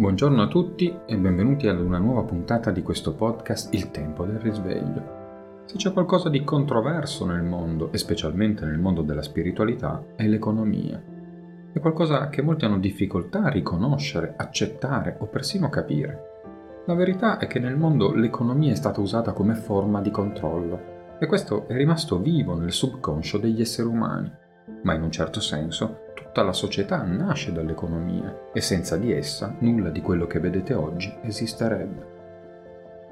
Buongiorno a tutti e benvenuti ad una nuova puntata di questo podcast Il tempo del risveglio. Se c'è qualcosa di controverso nel mondo, e specialmente nel mondo della spiritualità, è l'economia. È qualcosa che molti hanno difficoltà a riconoscere, accettare o persino capire. La verità è che nel mondo l'economia è stata usata come forma di controllo e questo è rimasto vivo nel subconscio degli esseri umani, ma in un certo senso Tutta la società nasce dall'economia e senza di essa nulla di quello che vedete oggi esisterebbe.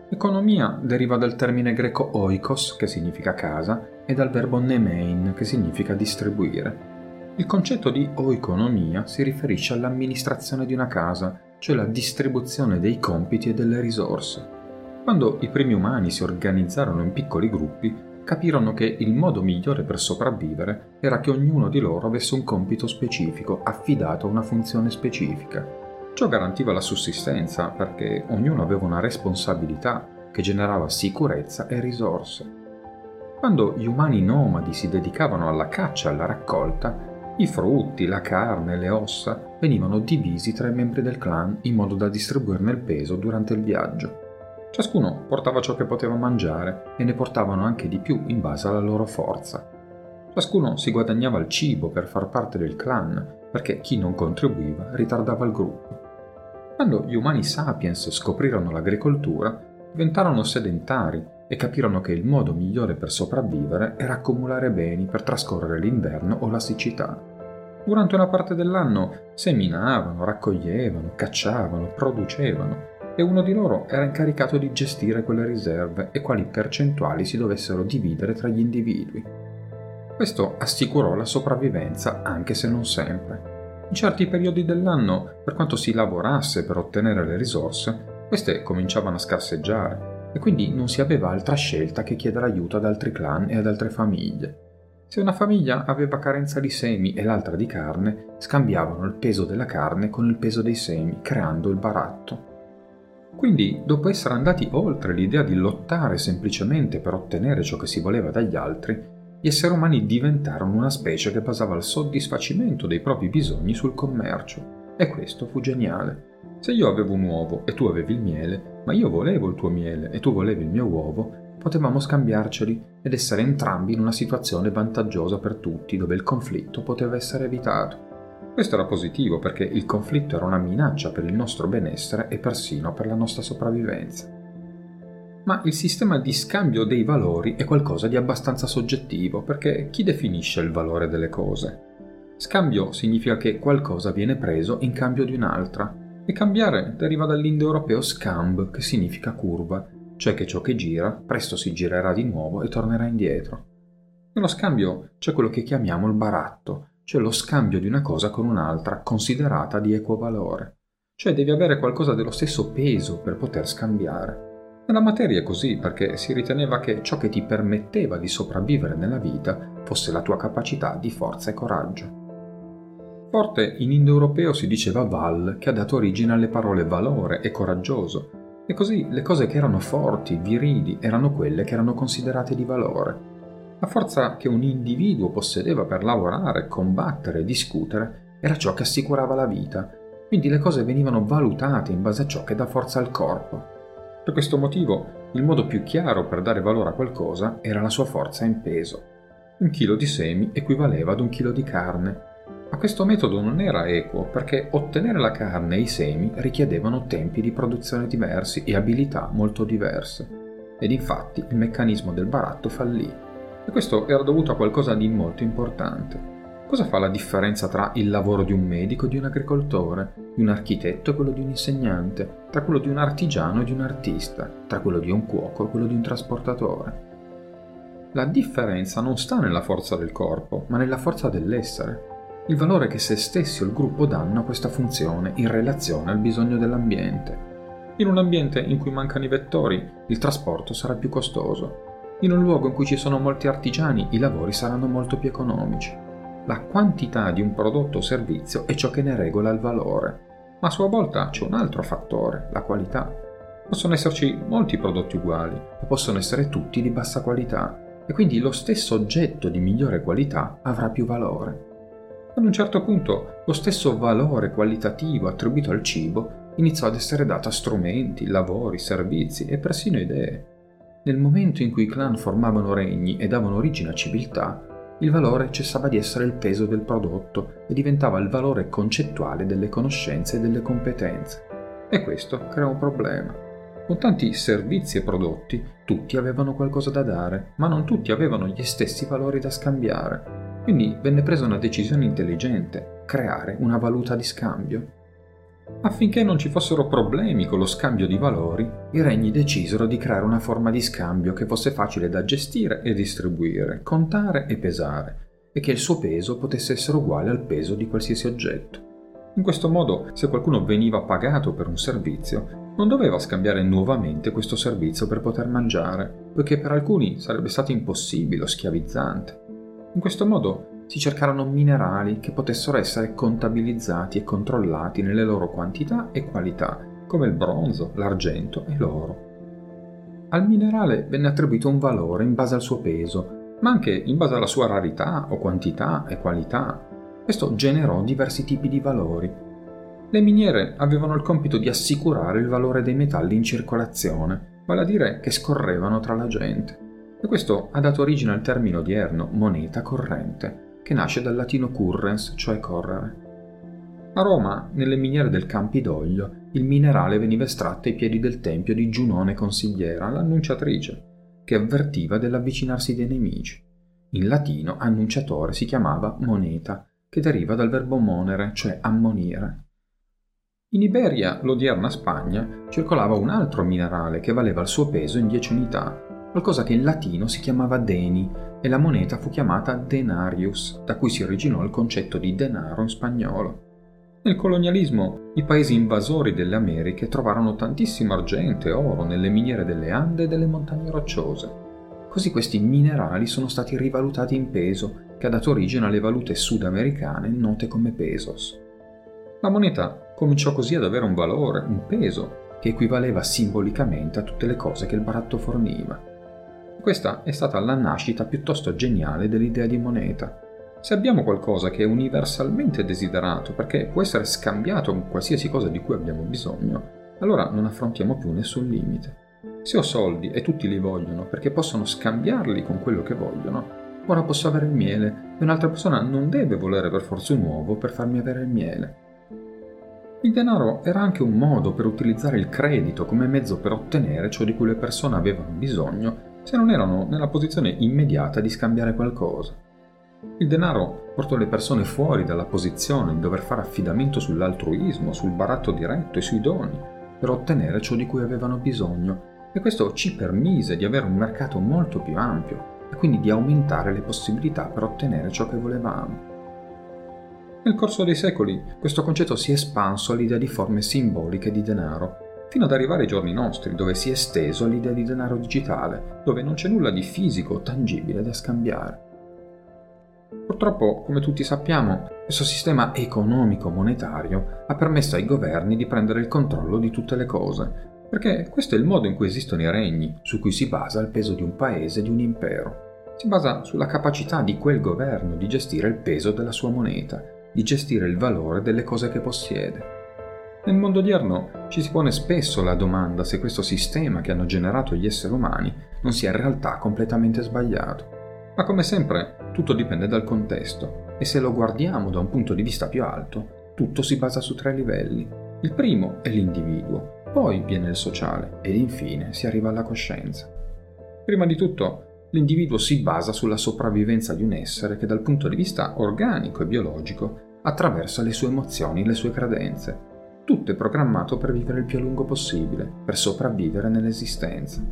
Economia deriva dal termine greco oikos, che significa casa, e dal verbo nemein, che significa distribuire. Il concetto di oeconomia si riferisce all'amministrazione di una casa, cioè la distribuzione dei compiti e delle risorse. Quando i primi umani si organizzarono in piccoli gruppi, capirono che il modo migliore per sopravvivere era che ognuno di loro avesse un compito specifico affidato a una funzione specifica. Ciò garantiva la sussistenza perché ognuno aveva una responsabilità che generava sicurezza e risorse. Quando gli umani nomadi si dedicavano alla caccia e alla raccolta, i frutti, la carne, le ossa venivano divisi tra i membri del clan in modo da distribuirne il peso durante il viaggio. Ciascuno portava ciò che poteva mangiare e ne portavano anche di più in base alla loro forza. Ciascuno si guadagnava il cibo per far parte del clan, perché chi non contribuiva ritardava il gruppo. Quando gli umani sapiens scoprirono l'agricoltura, diventarono sedentari e capirono che il modo migliore per sopravvivere era accumulare beni per trascorrere l'inverno o la siccità. Durante una parte dell'anno seminavano, raccoglievano, cacciavano, producevano e uno di loro era incaricato di gestire quelle riserve e quali percentuali si dovessero dividere tra gli individui. Questo assicurò la sopravvivenza anche se non sempre. In certi periodi dell'anno, per quanto si lavorasse per ottenere le risorse, queste cominciavano a scarseggiare e quindi non si aveva altra scelta che chiedere aiuto ad altri clan e ad altre famiglie. Se una famiglia aveva carenza di semi e l'altra di carne, scambiavano il peso della carne con il peso dei semi, creando il baratto. Quindi, dopo essere andati oltre l'idea di lottare semplicemente per ottenere ciò che si voleva dagli altri, gli esseri umani diventarono una specie che basava il soddisfacimento dei propri bisogni sul commercio. E questo fu geniale. Se io avevo un uovo e tu avevi il miele, ma io volevo il tuo miele e tu volevi il mio uovo, potevamo scambiarceli ed essere entrambi in una situazione vantaggiosa per tutti, dove il conflitto poteva essere evitato. Questo era positivo perché il conflitto era una minaccia per il nostro benessere e persino per la nostra sopravvivenza. Ma il sistema di scambio dei valori è qualcosa di abbastanza soggettivo perché chi definisce il valore delle cose? Scambio significa che qualcosa viene preso in cambio di un'altra e cambiare deriva dall'indoeuropeo scamb che significa curva, cioè che ciò che gira presto si girerà di nuovo e tornerà indietro. Nello scambio c'è quello che chiamiamo il baratto, cioè lo scambio di una cosa con un'altra considerata di equo valore. Cioè devi avere qualcosa dello stesso peso per poter scambiare. Nella materia è così perché si riteneva che ciò che ti permetteva di sopravvivere nella vita fosse la tua capacità di forza e coraggio. Forte in indoeuropeo si diceva val, che ha dato origine alle parole valore e coraggioso, e così le cose che erano forti, virili, erano quelle che erano considerate di valore. La forza che un individuo possedeva per lavorare, combattere discutere era ciò che assicurava la vita, quindi le cose venivano valutate in base a ciò che dà forza al corpo. Per questo motivo, il modo più chiaro per dare valore a qualcosa era la sua forza in peso. Un chilo di semi equivaleva ad un chilo di carne, ma questo metodo non era equo perché ottenere la carne e i semi richiedevano tempi di produzione diversi e abilità molto diverse. Ed infatti il meccanismo del baratto fallì. E questo era dovuto a qualcosa di molto importante. Cosa fa la differenza tra il lavoro di un medico e di un agricoltore, di un architetto e quello di un insegnante, tra quello di un artigiano e di un artista, tra quello di un cuoco e quello di un trasportatore? La differenza non sta nella forza del corpo, ma nella forza dell'essere, il valore che se stessi o il gruppo danno a questa funzione in relazione al bisogno dell'ambiente. In un ambiente in cui mancano i vettori, il trasporto sarà più costoso, in un luogo in cui ci sono molti artigiani i lavori saranno molto più economici. La quantità di un prodotto o servizio è ciò che ne regola il valore, ma a sua volta c'è un altro fattore, la qualità. Possono esserci molti prodotti uguali, ma possono essere tutti di bassa qualità, e quindi lo stesso oggetto di migliore qualità avrà più valore. Ad un certo punto lo stesso valore qualitativo attribuito al cibo iniziò ad essere dato a strumenti, lavori, servizi e persino idee. Nel momento in cui i clan formavano regni e davano origine a civiltà, il valore cessava di essere il peso del prodotto e diventava il valore concettuale delle conoscenze e delle competenze. E questo crea un problema. Con tanti servizi e prodotti, tutti avevano qualcosa da dare, ma non tutti avevano gli stessi valori da scambiare. Quindi venne presa una decisione intelligente, creare una valuta di scambio. Affinché non ci fossero problemi con lo scambio di valori, i regni decisero di creare una forma di scambio che fosse facile da gestire e distribuire, contare e pesare, e che il suo peso potesse essere uguale al peso di qualsiasi oggetto. In questo modo, se qualcuno veniva pagato per un servizio, non doveva scambiare nuovamente questo servizio per poter mangiare, poiché per alcuni sarebbe stato impossibile o schiavizzante. In questo modo si cercarono minerali che potessero essere contabilizzati e controllati nelle loro quantità e qualità, come il bronzo, l'argento e l'oro. Al minerale venne attribuito un valore in base al suo peso, ma anche in base alla sua rarità o quantità e qualità. Questo generò diversi tipi di valori. Le miniere avevano il compito di assicurare il valore dei metalli in circolazione, vale a dire che scorrevano tra la gente. E questo ha dato origine al termine odierno moneta corrente, che nasce dal latino currens, cioè correre. A Roma, nelle miniere del Campidoglio, il minerale veniva estratto ai piedi del tempio di Giunone Consigliera, l'annunciatrice, che avvertiva dell'avvicinarsi dei nemici. In latino annunciatore si chiamava moneta, che deriva dal verbo monere, cioè ammonire. In Iberia, l'odierna Spagna, circolava un altro minerale che valeva il suo peso in 10 unità qualcosa che in latino si chiamava deni e la moneta fu chiamata denarius, da cui si originò il concetto di denaro in spagnolo. Nel colonialismo, i paesi invasori delle Americhe trovarono tantissimo argento e oro nelle miniere delle Ande e delle montagne rocciose. Così questi minerali sono stati rivalutati in peso, che ha dato origine alle valute sudamericane note come pesos. La moneta cominciò così ad avere un valore, un peso, che equivaleva simbolicamente a tutte le cose che il baratto forniva. Questa è stata la nascita piuttosto geniale dell'idea di moneta. Se abbiamo qualcosa che è universalmente desiderato perché può essere scambiato con qualsiasi cosa di cui abbiamo bisogno, allora non affrontiamo più nessun limite. Se ho soldi e tutti li vogliono perché possono scambiarli con quello che vogliono, ora posso avere il miele e un'altra persona non deve volere per forza un uovo per farmi avere il miele. Il denaro era anche un modo per utilizzare il credito come mezzo per ottenere ciò di cui le persone avevano bisogno se non erano nella posizione immediata di scambiare qualcosa. Il denaro portò le persone fuori dalla posizione di dover fare affidamento sull'altruismo, sul baratto diretto e sui doni, per ottenere ciò di cui avevano bisogno, e questo ci permise di avere un mercato molto più ampio e quindi di aumentare le possibilità per ottenere ciò che volevamo. Nel corso dei secoli questo concetto si è espanso all'idea di forme simboliche di denaro fino ad arrivare ai giorni nostri, dove si è esteso all'idea di denaro digitale, dove non c'è nulla di fisico o tangibile da scambiare. Purtroppo, come tutti sappiamo, questo sistema economico-monetario ha permesso ai governi di prendere il controllo di tutte le cose, perché questo è il modo in cui esistono i regni, su cui si basa il peso di un paese, di un impero. Si basa sulla capacità di quel governo di gestire il peso della sua moneta, di gestire il valore delle cose che possiede. Nel mondo odierno ci si pone spesso la domanda se questo sistema che hanno generato gli esseri umani non sia in realtà completamente sbagliato. Ma come sempre tutto dipende dal contesto e se lo guardiamo da un punto di vista più alto, tutto si basa su tre livelli. Il primo è l'individuo, poi viene il sociale ed infine si arriva alla coscienza. Prima di tutto, l'individuo si basa sulla sopravvivenza di un essere che dal punto di vista organico e biologico attraversa le sue emozioni, le sue credenze tutto è programmato per vivere il più a lungo possibile, per sopravvivere nell'esistenza.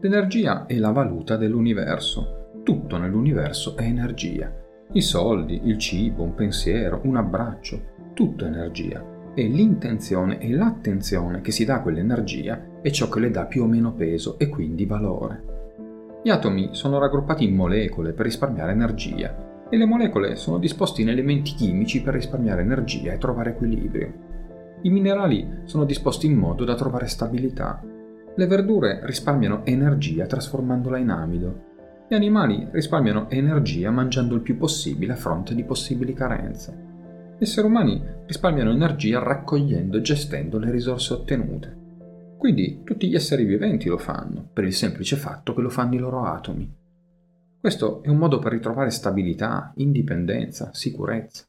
L'energia è la valuta dell'universo. Tutto nell'universo è energia. I soldi, il cibo, un pensiero, un abbraccio, tutto è energia. E l'intenzione e l'attenzione che si dà a quell'energia è ciò che le dà più o meno peso e quindi valore. Gli atomi sono raggruppati in molecole per risparmiare energia e le molecole sono disposte in elementi chimici per risparmiare energia e trovare equilibrio. I minerali sono disposti in modo da trovare stabilità. Le verdure risparmiano energia trasformandola in amido. Gli animali risparmiano energia mangiando il più possibile a fronte di possibili carenze. Gli esseri umani risparmiano energia raccogliendo e gestendo le risorse ottenute. Quindi tutti gli esseri viventi lo fanno, per il semplice fatto che lo fanno i loro atomi. Questo è un modo per ritrovare stabilità, indipendenza, sicurezza.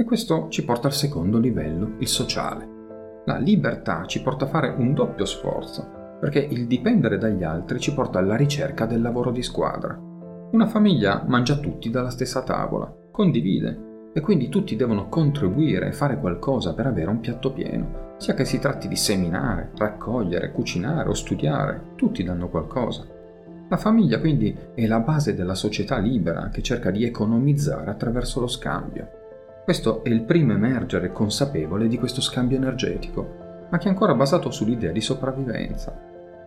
E questo ci porta al secondo livello, il sociale. La libertà ci porta a fare un doppio sforzo, perché il dipendere dagli altri ci porta alla ricerca del lavoro di squadra. Una famiglia mangia tutti dalla stessa tavola, condivide, e quindi tutti devono contribuire e fare qualcosa per avere un piatto pieno, sia che si tratti di seminare, raccogliere, cucinare o studiare, tutti danno qualcosa. La famiglia quindi è la base della società libera che cerca di economizzare attraverso lo scambio. Questo è il primo emergere consapevole di questo scambio energetico, ma che è ancora basato sull'idea di sopravvivenza.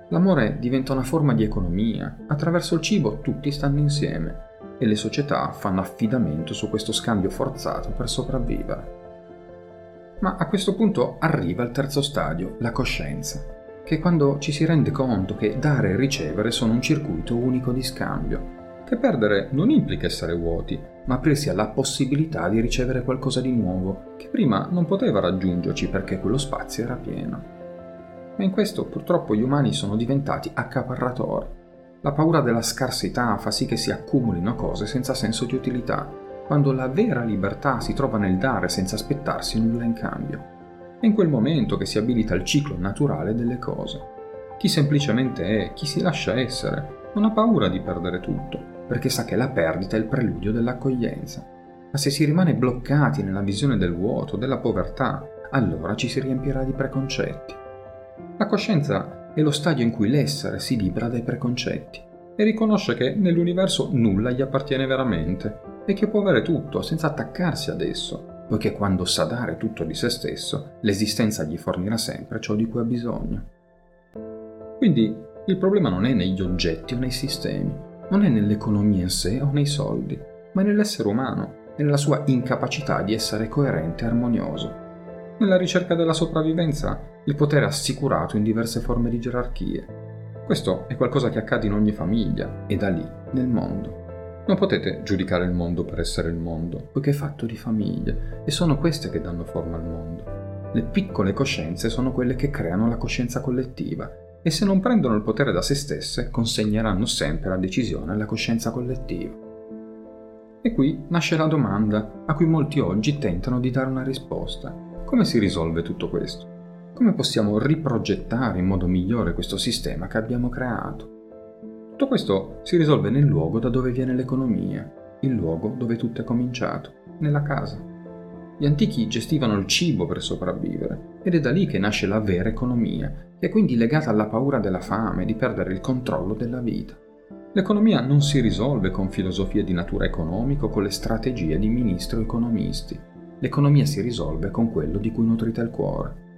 L'amore diventa una forma di economia, attraverso il cibo tutti stanno insieme e le società fanno affidamento su questo scambio forzato per sopravvivere. Ma a questo punto arriva il terzo stadio, la coscienza, che è quando ci si rende conto che dare e ricevere sono un circuito unico di scambio, che perdere non implica essere vuoti, ma aprirsi alla possibilità di ricevere qualcosa di nuovo, che prima non poteva raggiungerci perché quello spazio era pieno. Ma in questo purtroppo gli umani sono diventati accaparratori. La paura della scarsità fa sì che si accumulino cose senza senso di utilità, quando la vera libertà si trova nel dare senza aspettarsi nulla in cambio. È in quel momento che si abilita il ciclo naturale delle cose. Chi semplicemente è, chi si lascia essere, non ha paura di perdere tutto, perché sa che la perdita è il preludio dell'accoglienza. Ma se si rimane bloccati nella visione del vuoto, della povertà, allora ci si riempirà di preconcetti. La coscienza è lo stadio in cui l'essere si libera dai preconcetti e riconosce che nell'universo nulla gli appartiene veramente e che può avere tutto senza attaccarsi ad esso, poiché quando sa dare tutto di se stesso, l'esistenza gli fornirà sempre ciò di cui ha bisogno. Quindi il problema non è negli oggetti o nei sistemi, non è nell'economia in sé o nei soldi, ma nell'essere umano e nella sua incapacità di essere coerente e armonioso. Nella ricerca della sopravvivenza il potere assicurato in diverse forme di gerarchie. Questo è qualcosa che accade in ogni famiglia e da lì nel mondo. Non potete giudicare il mondo per essere il mondo, poiché è fatto di famiglie e sono queste che danno forma al mondo. Le piccole coscienze sono quelle che creano la coscienza collettiva e se non prendono il potere da se stesse consegneranno sempre la decisione alla coscienza collettiva. E qui nasce la domanda a cui molti oggi tentano di dare una risposta. Come si risolve tutto questo? Come possiamo riprogettare in modo migliore questo sistema che abbiamo creato? Tutto questo si risolve nel luogo da dove viene l'economia, il luogo dove tutto è cominciato, nella casa. Gli antichi gestivano il cibo per sopravvivere ed è da lì che nasce la vera economia, che è quindi legata alla paura della fame, di perdere il controllo della vita. L'economia non si risolve con filosofie di natura economica o con le strategie di ministri o economisti. L'economia si risolve con quello di cui nutrite il cuore.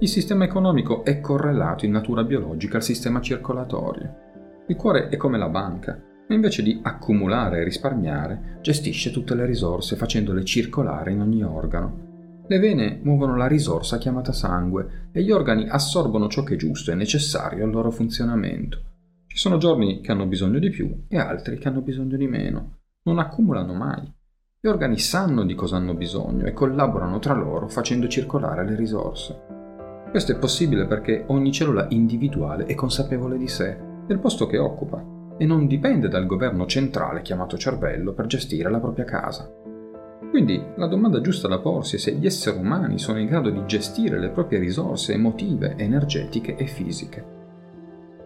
Il sistema economico è correlato in natura biologica al sistema circolatorio. Il cuore è come la banca, ma invece di accumulare e risparmiare, gestisce tutte le risorse facendole circolare in ogni organo. Le vene muovono la risorsa chiamata sangue e gli organi assorbono ciò che è giusto e necessario al loro funzionamento. Ci sono giorni che hanno bisogno di più e altri che hanno bisogno di meno. Non accumulano mai. Gli organi sanno di cosa hanno bisogno e collaborano tra loro facendo circolare le risorse. Questo è possibile perché ogni cellula individuale è consapevole di sé, del posto che occupa, e non dipende dal governo centrale chiamato cervello per gestire la propria casa. Quindi la domanda giusta da porsi è se gli esseri umani sono in grado di gestire le proprie risorse emotive, energetiche e fisiche.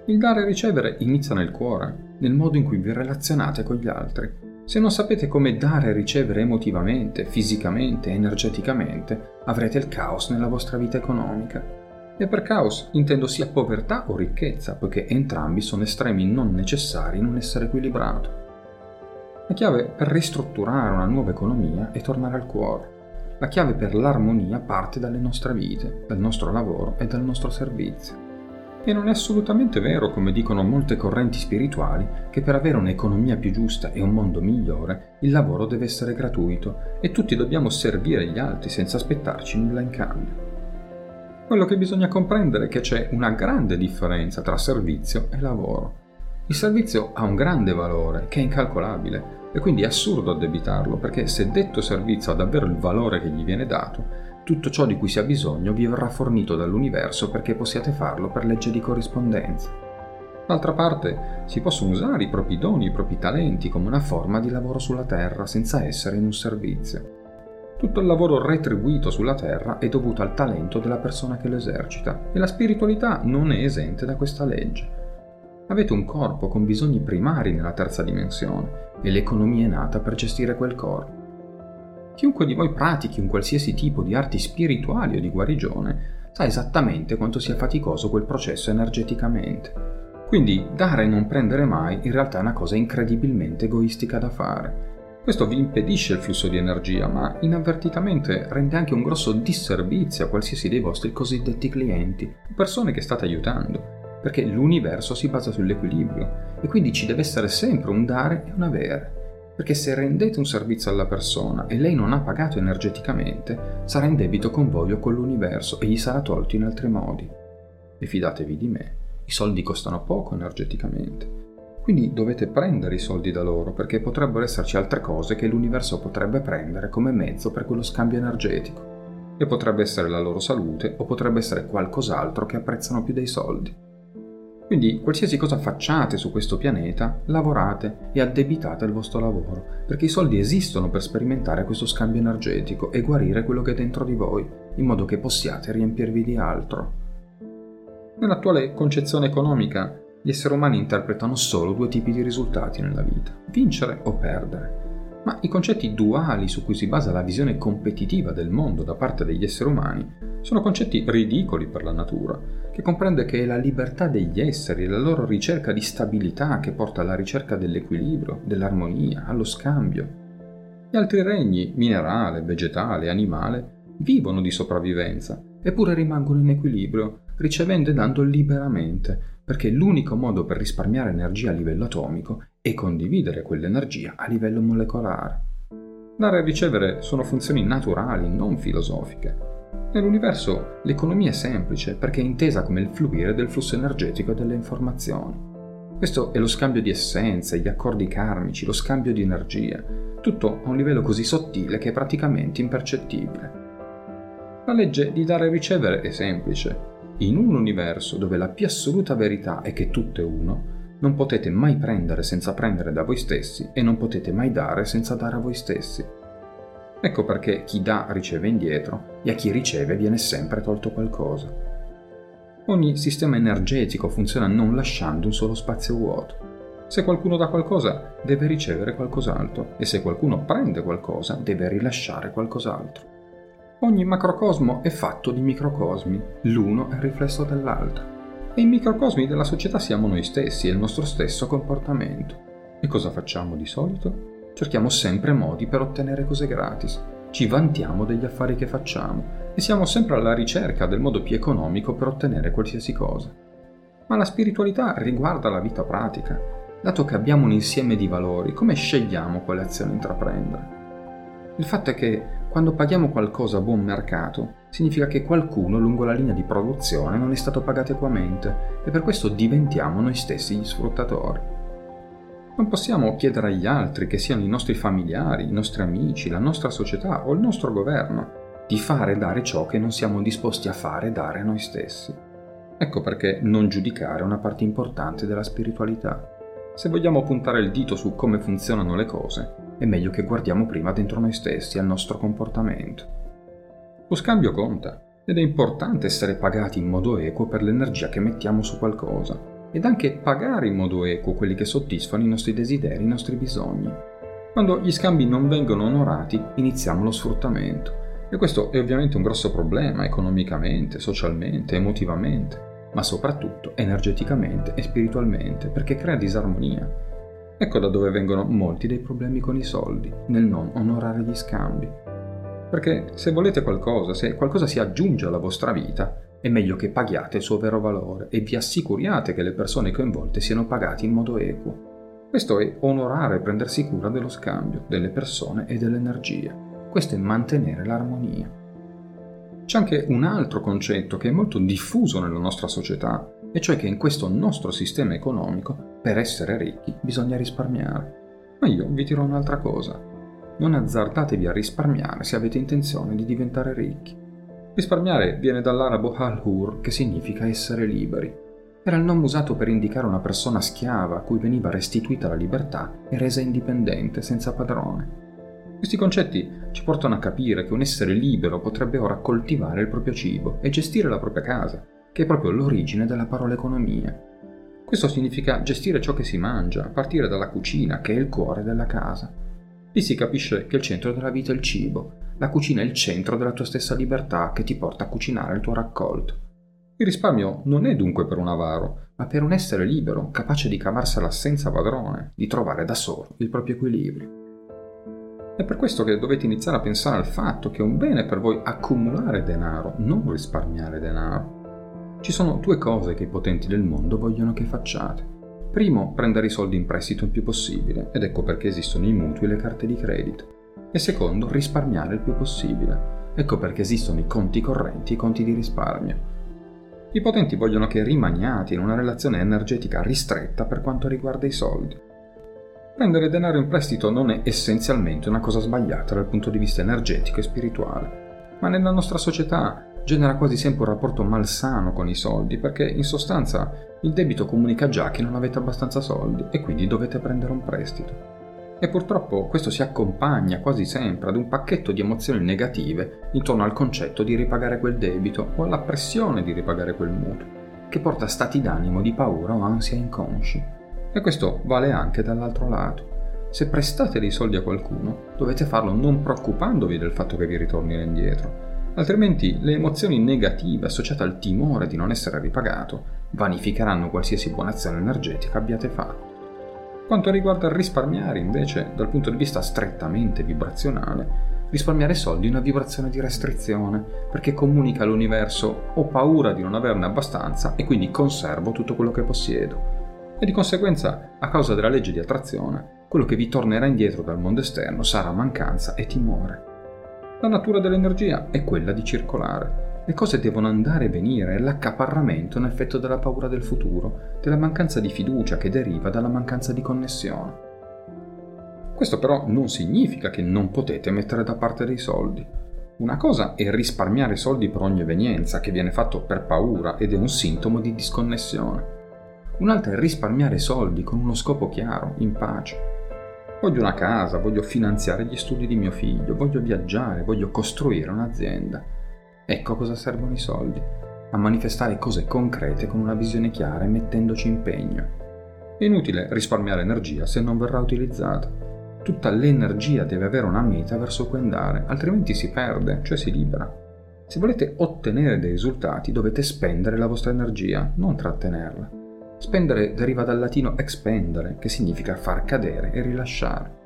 Il dare e ricevere inizia nel cuore, nel modo in cui vi relazionate con gli altri. Se non sapete come dare e ricevere emotivamente, fisicamente, energeticamente, avrete il caos nella vostra vita economica e per caos intendo sia povertà o ricchezza, poiché entrambi sono estremi non necessari in un essere equilibrato. La chiave per ristrutturare una nuova economia è tornare al cuore. La chiave per l'armonia parte dalle nostre vite, dal nostro lavoro e dal nostro servizio. E non è assolutamente vero, come dicono molte correnti spirituali, che per avere un'economia più giusta e un mondo migliore il lavoro deve essere gratuito e tutti dobbiamo servire gli altri senza aspettarci nulla in cambio. Quello che bisogna comprendere è che c'è una grande differenza tra servizio e lavoro. Il servizio ha un grande valore che è incalcolabile e quindi è assurdo addebitarlo perché se detto servizio ha davvero il valore che gli viene dato, tutto ciò di cui si ha bisogno vi verrà fornito dall'universo perché possiate farlo per legge di corrispondenza. D'altra parte, si possono usare i propri doni, i propri talenti come una forma di lavoro sulla Terra senza essere in un servizio. Tutto il lavoro retribuito sulla Terra è dovuto al talento della persona che lo esercita e la spiritualità non è esente da questa legge. Avete un corpo con bisogni primari nella terza dimensione e l'economia è nata per gestire quel corpo. Chiunque di voi pratichi un qualsiasi tipo di arti spirituali o di guarigione sa esattamente quanto sia faticoso quel processo energeticamente. Quindi dare e non prendere mai in realtà è una cosa incredibilmente egoistica da fare. Questo vi impedisce il flusso di energia, ma inavvertitamente rende anche un grosso disservizio a qualsiasi dei vostri cosiddetti clienti, persone che state aiutando, perché l'universo si basa sull'equilibrio e quindi ci deve essere sempre un dare e un avere perché se rendete un servizio alla persona e lei non ha pagato energeticamente, sarà in debito con voi o con l'universo e gli sarà tolto in altri modi. E fidatevi di me, i soldi costano poco energeticamente. Quindi dovete prendere i soldi da loro perché potrebbero esserci altre cose che l'universo potrebbe prendere come mezzo per quello scambio energetico. E potrebbe essere la loro salute o potrebbe essere qualcos'altro che apprezzano più dei soldi. Quindi qualsiasi cosa facciate su questo pianeta, lavorate e addebitate il vostro lavoro, perché i soldi esistono per sperimentare questo scambio energetico e guarire quello che è dentro di voi, in modo che possiate riempirvi di altro. Nell'attuale concezione economica, gli esseri umani interpretano solo due tipi di risultati nella vita, vincere o perdere. Ma i concetti duali su cui si basa la visione competitiva del mondo da parte degli esseri umani sono concetti ridicoli per la natura, che comprende che è la libertà degli esseri la loro ricerca di stabilità che porta alla ricerca dell'equilibrio, dell'armonia, allo scambio. Gli altri regni, minerale, vegetale, animale, vivono di sopravvivenza, eppure rimangono in equilibrio, ricevendo e dando liberamente, perché l'unico modo per risparmiare energia a livello atomico è condividere quell'energia a livello molecolare. Dare e ricevere sono funzioni naturali, non filosofiche. Nell'universo l'economia è semplice perché è intesa come il fluire del flusso energetico delle informazioni. Questo è lo scambio di essenze, gli accordi karmici, lo scambio di energia, tutto a un livello così sottile che è praticamente impercettibile. La legge di dare e ricevere è semplice. In un universo dove la più assoluta verità è che tutto è uno, non potete mai prendere senza prendere da voi stessi e non potete mai dare senza dare a voi stessi. Ecco perché chi dà riceve indietro e a chi riceve viene sempre tolto qualcosa. Ogni sistema energetico funziona non lasciando un solo spazio vuoto. Se qualcuno dà qualcosa, deve ricevere qualcos'altro e se qualcuno prende qualcosa, deve rilasciare qualcos'altro. Ogni macrocosmo è fatto di microcosmi, l'uno è il riflesso dell'altro. E i microcosmi della società siamo noi stessi e il nostro stesso comportamento. E cosa facciamo di solito? Cerchiamo sempre modi per ottenere cose gratis, ci vantiamo degli affari che facciamo e siamo sempre alla ricerca del modo più economico per ottenere qualsiasi cosa. Ma la spiritualità riguarda la vita pratica. Dato che abbiamo un insieme di valori, come scegliamo quale azione intraprendere? Il fatto è che quando paghiamo qualcosa a buon mercato, significa che qualcuno lungo la linea di produzione non è stato pagato equamente e per questo diventiamo noi stessi gli sfruttatori. Non possiamo chiedere agli altri, che siano i nostri familiari, i nostri amici, la nostra società o il nostro governo, di fare e dare ciò che non siamo disposti a fare e dare a noi stessi. Ecco perché non giudicare è una parte importante della spiritualità. Se vogliamo puntare il dito su come funzionano le cose, è meglio che guardiamo prima dentro noi stessi al nostro comportamento. Lo scambio conta ed è importante essere pagati in modo equo per l'energia che mettiamo su qualcosa ed anche pagare in modo equo quelli che soddisfano i nostri desideri, i nostri bisogni. Quando gli scambi non vengono onorati, iniziamo lo sfruttamento. E questo è ovviamente un grosso problema economicamente, socialmente, emotivamente, ma soprattutto energeticamente e spiritualmente, perché crea disarmonia. Ecco da dove vengono molti dei problemi con i soldi, nel non onorare gli scambi. Perché se volete qualcosa, se qualcosa si aggiunge alla vostra vita, è meglio che paghiate il suo vero valore e vi assicuriate che le persone coinvolte siano pagate in modo equo. Questo è onorare e prendersi cura dello scambio, delle persone e dell'energia. Questo è mantenere l'armonia. C'è anche un altro concetto che è molto diffuso nella nostra società, e cioè che in questo nostro sistema economico per essere ricchi bisogna risparmiare. Ma io vi dirò un'altra cosa. Non azzardatevi a risparmiare se avete intenzione di diventare ricchi. Risparmiare viene dall'arabo al-hur, che significa essere liberi. Era il nome usato per indicare una persona schiava a cui veniva restituita la libertà e resa indipendente, senza padrone. Questi concetti ci portano a capire che un essere libero potrebbe ora coltivare il proprio cibo e gestire la propria casa, che è proprio l'origine della parola economia. Questo significa gestire ciò che si mangia, a partire dalla cucina, che è il cuore della casa. Lì si capisce che il centro della vita è il cibo, la cucina è il centro della tua stessa libertà che ti porta a cucinare il tuo raccolto. Il risparmio non è dunque per un avaro, ma per un essere libero, capace di cavarsela senza padrone, di trovare da solo il proprio equilibrio. È per questo che dovete iniziare a pensare al fatto che è un bene per voi accumulare denaro, non risparmiare denaro. Ci sono due cose che i potenti del mondo vogliono che facciate. Primo, prendere i soldi in prestito il più possibile, ed ecco perché esistono i mutui e le carte di credito. E secondo, risparmiare il più possibile. Ecco perché esistono i conti correnti e i conti di risparmio. I potenti vogliono che rimaniate in una relazione energetica ristretta per quanto riguarda i soldi. Prendere denaro in prestito non è essenzialmente una cosa sbagliata dal punto di vista energetico e spirituale, ma nella nostra società genera quasi sempre un rapporto malsano con i soldi, perché in sostanza il debito comunica già che non avete abbastanza soldi e quindi dovete prendere un prestito. E purtroppo questo si accompagna quasi sempre ad un pacchetto di emozioni negative intorno al concetto di ripagare quel debito o alla pressione di ripagare quel mutuo, che porta a stati d'animo di paura o ansia inconsci. E questo vale anche dall'altro lato. Se prestate dei soldi a qualcuno, dovete farlo non preoccupandovi del fatto che vi ritornino indietro, altrimenti le emozioni negative associate al timore di non essere ripagato vanificheranno qualsiasi buona azione energetica abbiate fatto. Quanto riguarda risparmiare, invece, dal punto di vista strettamente vibrazionale, risparmiare soldi è una vibrazione di restrizione, perché comunica all'universo ho paura di non averne abbastanza e quindi conservo tutto quello che possiedo e di conseguenza, a causa della legge di attrazione, quello che vi tornerà indietro dal mondo esterno sarà mancanza e timore. La natura dell'energia è quella di circolare. Le cose devono andare e venire, l'accaparramento è un effetto della paura del futuro, della mancanza di fiducia che deriva dalla mancanza di connessione. Questo però non significa che non potete mettere da parte dei soldi. Una cosa è risparmiare soldi per ogni evenienza, che viene fatto per paura ed è un sintomo di disconnessione un'altra è risparmiare soldi con uno scopo chiaro, in pace. Voglio una casa, voglio finanziare gli studi di mio figlio, voglio viaggiare, voglio costruire un'azienda. Ecco cosa servono i soldi, a manifestare cose concrete con una visione chiara e mettendoci impegno. È inutile risparmiare energia se non verrà utilizzata. Tutta l'energia deve avere una meta verso cui andare, altrimenti si perde, cioè si libera. Se volete ottenere dei risultati dovete spendere la vostra energia, non trattenerla. Spendere deriva dal latino expendere, che significa far cadere e rilasciare.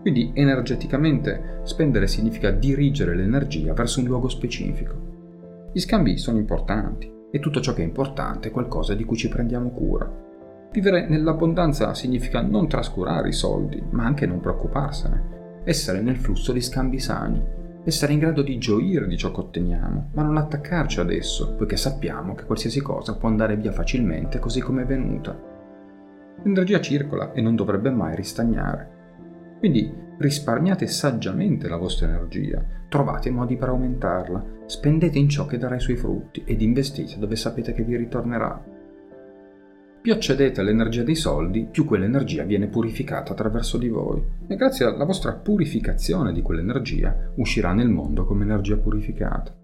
Quindi energeticamente spendere significa dirigere l'energia verso un luogo specifico. Gli scambi sono importanti e tutto ciò che è importante è qualcosa di cui ci prendiamo cura. Vivere nell'abbondanza significa non trascurare i soldi, ma anche non preoccuparsene, essere nel flusso di scambi sani, essere in grado di gioire di ciò che otteniamo, ma non attaccarci ad esso, poiché sappiamo che qualsiasi cosa può andare via facilmente così come è venuta. L'energia circola e non dovrebbe mai ristagnare. Quindi risparmiate saggiamente la vostra energia, trovate modi per aumentarla, spendete in ciò che darà i suoi frutti ed investite dove sapete che vi ritornerà. Più accedete all'energia dei soldi, più quell'energia viene purificata attraverso di voi e grazie alla vostra purificazione di quell'energia uscirà nel mondo come energia purificata.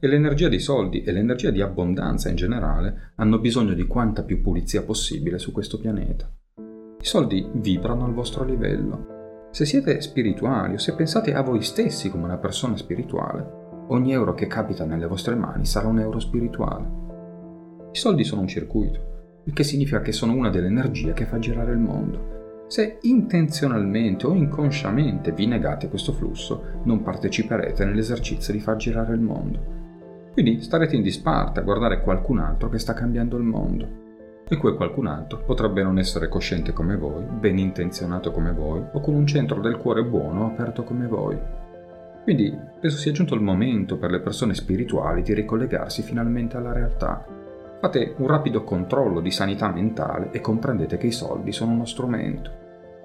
E l'energia dei soldi e l'energia di abbondanza in generale hanno bisogno di quanta più pulizia possibile su questo pianeta. I soldi vibrano al vostro livello. Se siete spirituali o se pensate a voi stessi come una persona spirituale, ogni euro che capita nelle vostre mani sarà un euro spirituale. I soldi sono un circuito il che significa che sono una delle energie che fa girare il mondo. Se intenzionalmente o inconsciamente vi negate questo flusso, non parteciperete nell'esercizio di far girare il mondo. Quindi starete in disparte a guardare qualcun altro che sta cambiando il mondo. E quel qualcun altro potrebbe non essere cosciente come voi, ben intenzionato come voi, o con un centro del cuore buono aperto come voi. Quindi penso sia giunto il momento per le persone spirituali di ricollegarsi finalmente alla realtà Fate un rapido controllo di sanità mentale e comprendete che i soldi sono uno strumento.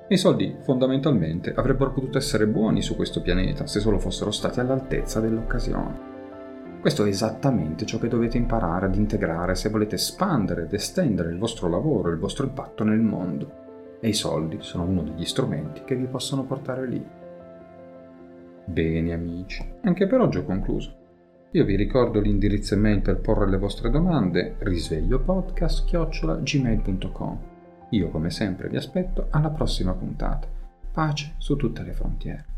E i soldi fondamentalmente avrebbero potuto essere buoni su questo pianeta se solo fossero stati all'altezza dell'occasione. Questo è esattamente ciò che dovete imparare ad integrare se volete espandere ed estendere il vostro lavoro e il vostro impatto nel mondo. E i soldi sono uno degli strumenti che vi possono portare lì. Bene amici, anche per oggi ho concluso. Io vi ricordo l'indirizzo email per porre le vostre domande risvegliopodcast.gmail.com Io come sempre vi aspetto alla prossima puntata. Pace su tutte le frontiere.